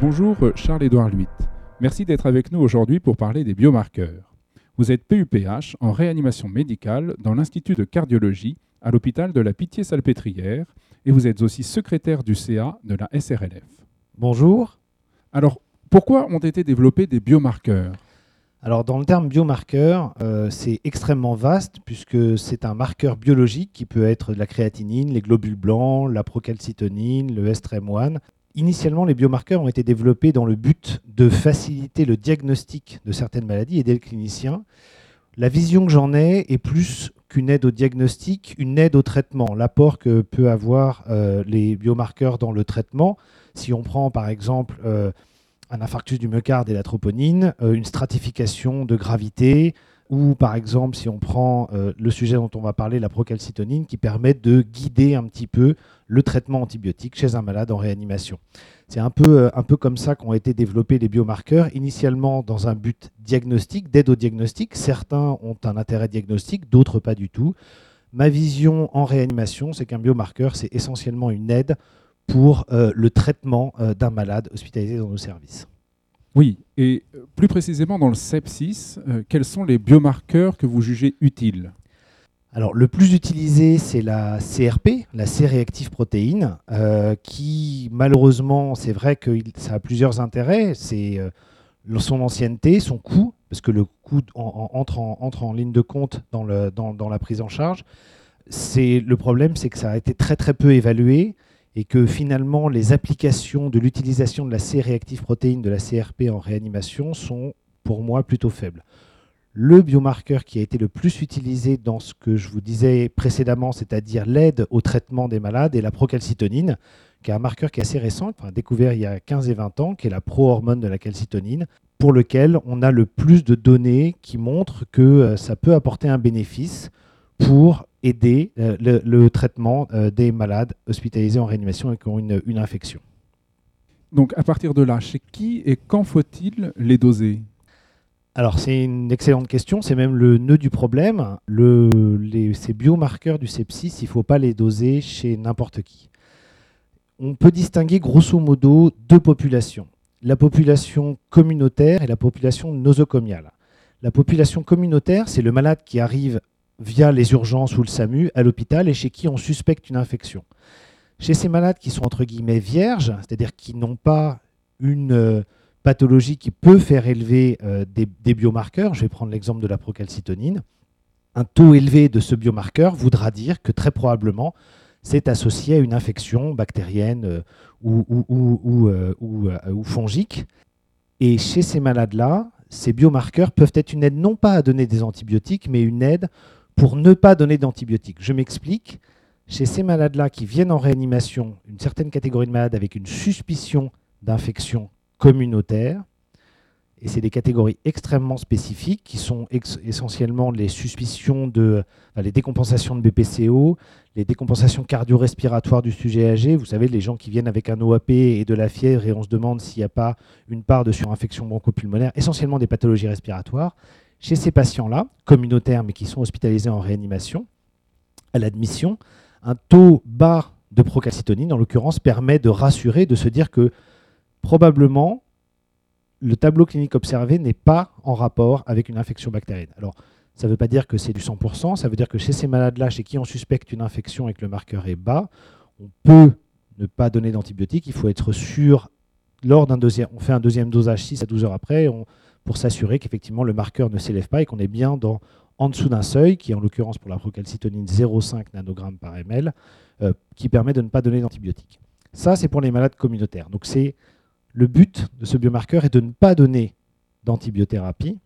Bonjour Charles-Édouard Luit. Merci d'être avec nous aujourd'hui pour parler des biomarqueurs. Vous êtes PUPH en réanimation médicale dans l'Institut de cardiologie à l'hôpital de la Pitié-Salpêtrière et vous êtes aussi secrétaire du CA de la SRLF. Bonjour. Alors, pourquoi ont été développés des biomarqueurs? Alors dans le terme biomarqueur, euh, c'est extrêmement vaste puisque c'est un marqueur biologique qui peut être de la créatinine, les globules blancs, la procalcitonine, le STREM1. Initialement, les biomarqueurs ont été développés dans le but de faciliter le diagnostic de certaines maladies, aider le clinicien. La vision que j'en ai est plus qu'une aide au diagnostic, une aide au traitement, l'apport que peut avoir euh, les biomarqueurs dans le traitement. Si on prend par exemple euh, un infarctus du myocarde et la troponine, euh, une stratification de gravité, ou par exemple si on prend euh, le sujet dont on va parler, la procalcitonine, qui permet de guider un petit peu le traitement antibiotique chez un malade en réanimation. C'est un peu, euh, un peu comme ça qu'ont été développés les biomarqueurs, initialement dans un but diagnostique, d'aide au diagnostic. Certains ont un intérêt diagnostique, d'autres pas du tout. Ma vision en réanimation, c'est qu'un biomarqueur, c'est essentiellement une aide pour euh, le traitement d'un malade hospitalisé dans nos services. Oui, et euh, plus précisément dans le sepsis, quels sont les biomarqueurs que vous jugez utiles? Alors, le plus utilisé, c'est la CRP, la C-réactive protéine, qui malheureusement, c'est vrai que ça a plusieurs intérêts. C'est son ancienneté, son coût, parce que le coût entre, en, ligne de compte dans, dans la prise en charge. Le problème, c'est que ça a été très très peu évalué et que finalement les applications de l'utilisation de la C-réactive protéine de la CRP en réanimation sont pour moi plutôt faibles. Le biomarqueur qui a été le plus utilisé dans ce que je vous disais précédemment, c'est-à-dire l'aide au traitement des malades, est la procalcitonine, qui est un marqueur qui est assez récent, découvert il y a 15 et 20 ans, qui est la pro-hormone de la calcitonine, pour lequel on a le plus de données qui montrent que euh, ça peut apporter un bénéfice pour aider euh, le, traitement euh, des malades hospitalisés en réanimation et qui ont une, une infection. Donc à partir de là, chez qui et quand faut-il les doser? Alors c'est une excellente question, c'est même le nœud du problème. Le, les, ces biomarqueurs du sepsis, il ne faut pas les doser chez n'importe qui. On peut distinguer grosso modo deux populations, la population communautaire et la population nosocomiale. La population communautaire, c'est le malade qui arrive via les urgences ou le SAMU à l'hôpital et chez qui on suspecte une infection. Chez ces malades qui sont entre guillemets vierges, c'est-à-dire qui n'ont pas une euh, pathologie qui peut faire élever euh, des, biomarqueurs, je vais prendre l'exemple de la procalcitonine, un taux élevé de ce biomarqueur voudra dire que très probablement c'est associé à une infection bactérienne euh, ou, ou, fongique. Et chez ces malades-là, ces biomarqueurs peuvent être une aide non pas à donner des antibiotiques, mais une aide pour ne pas donner d'antibiotiques. Je m'explique. Chez ces malades-là qui viennent en réanimation, une certaine catégorie de malades avec une suspicion d'infection communautaire, et c'est des catégories extrêmement spécifiques qui sont essentiellement les suspicions de les décompensations de BPCO, les décompensations cardio-respiratoires du sujet âgé. Vous savez, les gens qui viennent avec un OAP et de la fièvre et on se demande s'il n'y a pas une part de surinfection bronchopulmonaire, essentiellement des pathologies respiratoires. Chez ces patients-là, communautaires mais qui sont hospitalisés en réanimation, à l'admission, un taux bas de procalcitonine, en l'occurrence, permet de rassurer, de se dire que probablement le tableau clinique observé n'est pas en rapport avec une infection bactérienne. Alors, ça ne veut pas dire que c'est du 100%, ça veut dire que chez ces malades-là, chez qui on suspecte une infection et que le marqueur est bas, on peut ne pas donner d'antibiotiques. Il faut être sûr, lors d'un deuxième, on fait un deuxième dosage 6 à 12 heures après, pour s'assurer qu'effectivement le marqueur ne s'élève pas et qu'on est bien en dessous d'un seuil, qui est en l'occurrence pour la procalcitonine 0,5 nanogrammes par ml, euh, qui permet de ne pas donner d'antibiotiques. Ça, c'est pour les malades communautaires. Donc c'est le but de ce biomarqueur est de ne pas donner d'antibiothérapie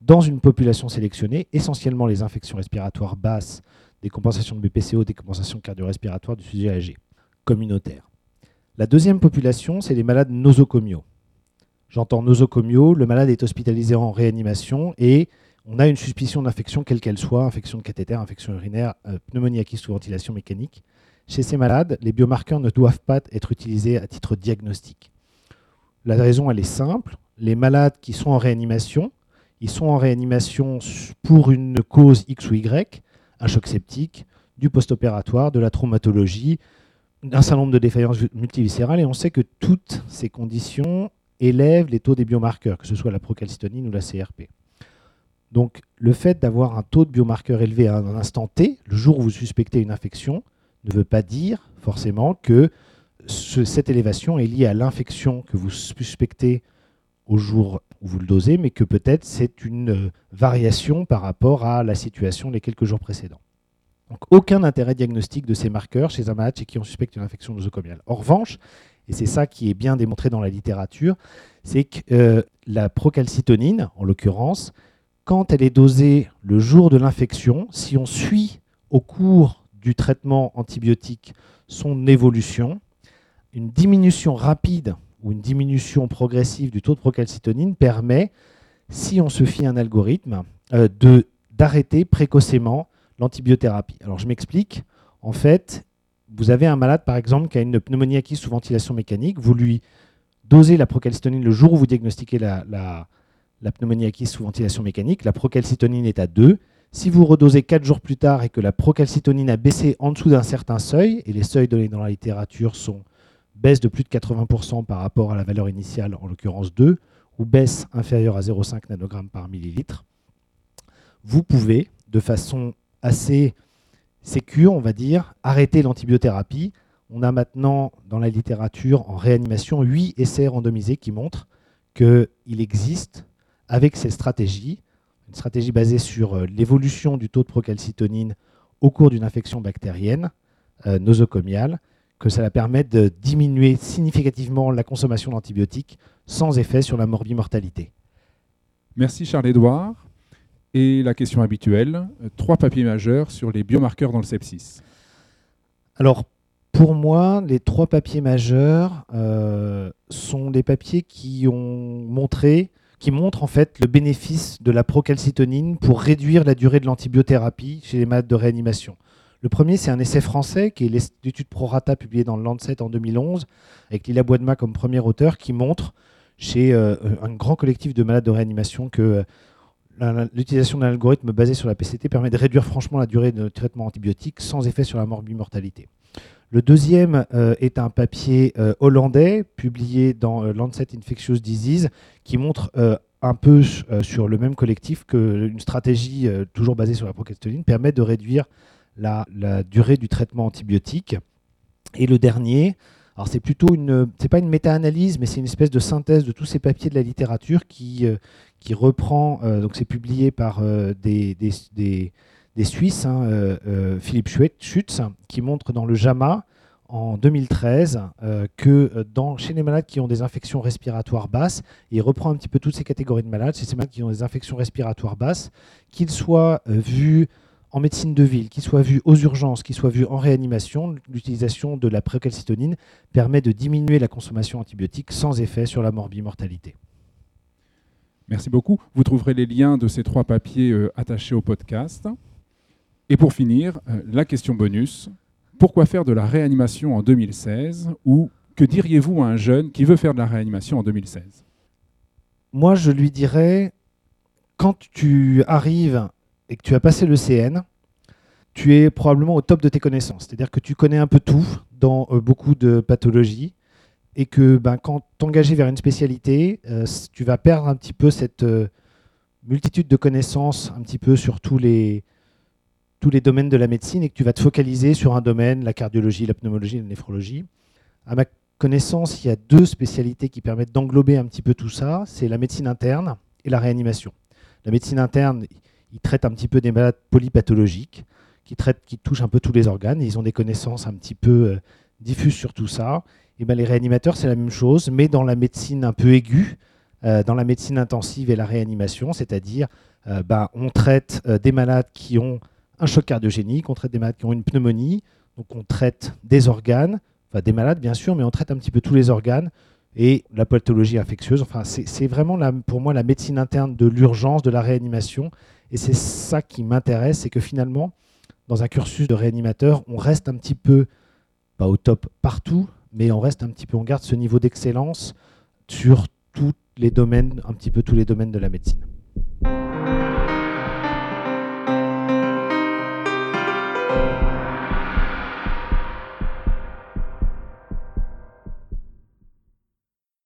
dans une population sélectionnée, essentiellement les infections respiratoires basses, des compensations de BPCO, des compensations cardio-respiratoires du sujet âgé, communautaire. La deuxième population, c'est les malades nosocomiaux. J'entends nosocomiaux, le malade est hospitalisé en réanimation et on a une suspicion d'infection, quelle qu'elle soit, infection de cathéter, infection urinaire, euh, pneumonie acquise sous ventilation mécanique. Chez ces malades, les biomarqueurs ne doivent pas être utilisés à titre diagnostique. La raison, elle est simple. Les malades qui sont en réanimation, ils sont en réanimation pour une cause X ou Y, un choc septique, du post-opératoire, de la traumatologie, un certain nombre de défaillances multiviscérales et on sait que toutes ces conditions élèvent les taux des biomarqueurs, que ce soit la procalcitonine ou la CRP. Donc le fait d'avoir un taux de biomarqueurs élevé à un instant T, le jour où vous suspectez une infection, ne veut pas dire forcément que cette élévation est liée à l'infection que vous suspectez au jour où vous le dosez, mais que peut-être c'est une euh, variation par rapport à la situation des quelques jours précédents. Donc aucun intérêt diagnostique de ces marqueurs chez un malade chez qui on suspecte une infection nosocomiale. En revanche, et c'est ça qui est bien démontré dans la littérature, c'est que euh, la procalcitonine, en l'occurrence, quand elle est dosée le jour de l'infection, si on suit au cours du traitement antibiotique son évolution, une diminution rapide ou une diminution progressive du taux de procalcitonine permet, si on se fie à un algorithme, euh, d'arrêter précocement l'antibiothérapie. Alors je m'explique. En fait, vous avez un malade, par exemple, qui a une pneumonie acquise sous ventilation mécanique, vous lui dosez la procalcitonine le jour où vous diagnostiquez la, la pneumonie acquise sous ventilation mécanique, la procalcitonine est à 2. Si vous redosez 4 jours plus tard et que la procalcitonine a baissé en dessous d'un certain seuil, et les seuils donnés dans la littérature sont baisse de plus de 80% par rapport à la valeur initiale, en l'occurrence 2, ou baisse inférieure à 0,5 nanogrammes par millilitre, vous pouvez, de façon assez sécure, on va dire, arrêter l'antibiothérapie. On a maintenant dans la littérature en réanimation 8 essais randomisés qui montrent qu'il existe, avec ces stratégies, une stratégie basée sur euh, l'évolution du taux de procalcitonine au cours d'une infection bactérienne euh, nosocomiale, que ça permet de diminuer significativement la consommation d'antibiotiques sans effet sur la morbimortalité. Merci Charles-Édouard. Et la question habituelle, trois papiers majeurs sur les biomarqueurs dans le sepsis. Alors, pour moi, les trois papiers majeurs euh, sont des papiers qui ont montré, qui montrent en fait le bénéfice de la procalcitonine pour réduire la durée de l'antibiothérapie chez les malades de réanimation. Le premier, c'est un essai français qui est l'étude Prorata publiée dans le Lancet en 2011, avec Lila Boidma comme premier auteur, qui montre chez euh, un grand collectif de malades de réanimation que euh, l'utilisation d'un algorithme basé sur la PCT permet de réduire franchement la durée de traitement antibiotique sans effet sur la morbimortalité. Le deuxième euh, est un papier hollandais publié dans Lancet Infectious Disease qui montre un peu sur le même collectif qu'une stratégie toujours basée sur la procalcitoline permet de réduire la, durée du traitement antibiotique. Et le dernier, alors c'est plutôt une, c'est pas une méta-analyse, mais c'est une espèce de synthèse de tous ces papiers de la littérature qui, euh, qui reprend, euh, donc c'est publié par euh, des, des, des, Suisses, hein, Philippe Schutz, qui montre dans le JAMA en 2013 que dans, chez les malades qui ont des infections respiratoires basses, il reprend un petit peu toutes ces catégories de malades, c'est ces malades qui ont des infections respiratoires basses, qu'ils soient vus en médecine de ville, qui soit vu aux urgences, qui soit vu en réanimation, l'utilisation de la précalcitonine permet de diminuer la consommation antibiotique sans effet sur la morbimortalité. Merci beaucoup. Vous trouverez les liens de ces trois papiers euh, attachés au podcast. Et pour finir, euh, la question bonus. Pourquoi faire de la réanimation en 2016 ou que diriez-vous à un jeune qui veut faire de la réanimation en 2016 Moi, je lui dirais, quand tu arrives et que tu as passé le CN, tu es probablement au top de tes connaissances. C'est-à-dire que tu connais un peu tout dans euh, beaucoup de pathologies et que ben, quand t'engager vers une spécialité, euh, tu vas perdre un petit peu cette euh, multitude de connaissances un petit peu sur tous les, tous les domaines de la médecine et que tu vas te focaliser sur un domaine, la cardiologie, la pneumologie, la néphrologie. À ma connaissance, il y a deux spécialités qui permettent d'englober un petit peu tout ça. C'est la médecine interne et la réanimation. La médecine interne, ils traitent un petit peu des malades polypathologiques, qui, qui touchent un peu tous les organes. Ils ont des connaissances un petit peu euh, diffuses sur tout ça. Et ben, les réanimateurs, c'est la même chose, mais dans la médecine un peu aiguë, euh, dans la médecine intensive et la réanimation, c'est-à-dire euh, ben, on traite des malades qui ont un choc cardiogénique, on traite des malades qui ont une pneumonie, donc on traite des organes, enfin des malades bien sûr, mais on traite un petit peu tous les organes et la pathologie infectieuse. Enfin, c'est vraiment pour moi la médecine interne de l'urgence, de la réanimation. Et c'est ça qui m'intéresse, c'est que finalement, dans un cursus de réanimateur, on reste un petit peu, pas au top partout, mais on reste un petit peu, on garde ce niveau d'excellence sur tous les domaines, un petit peu tous les domaines de la médecine.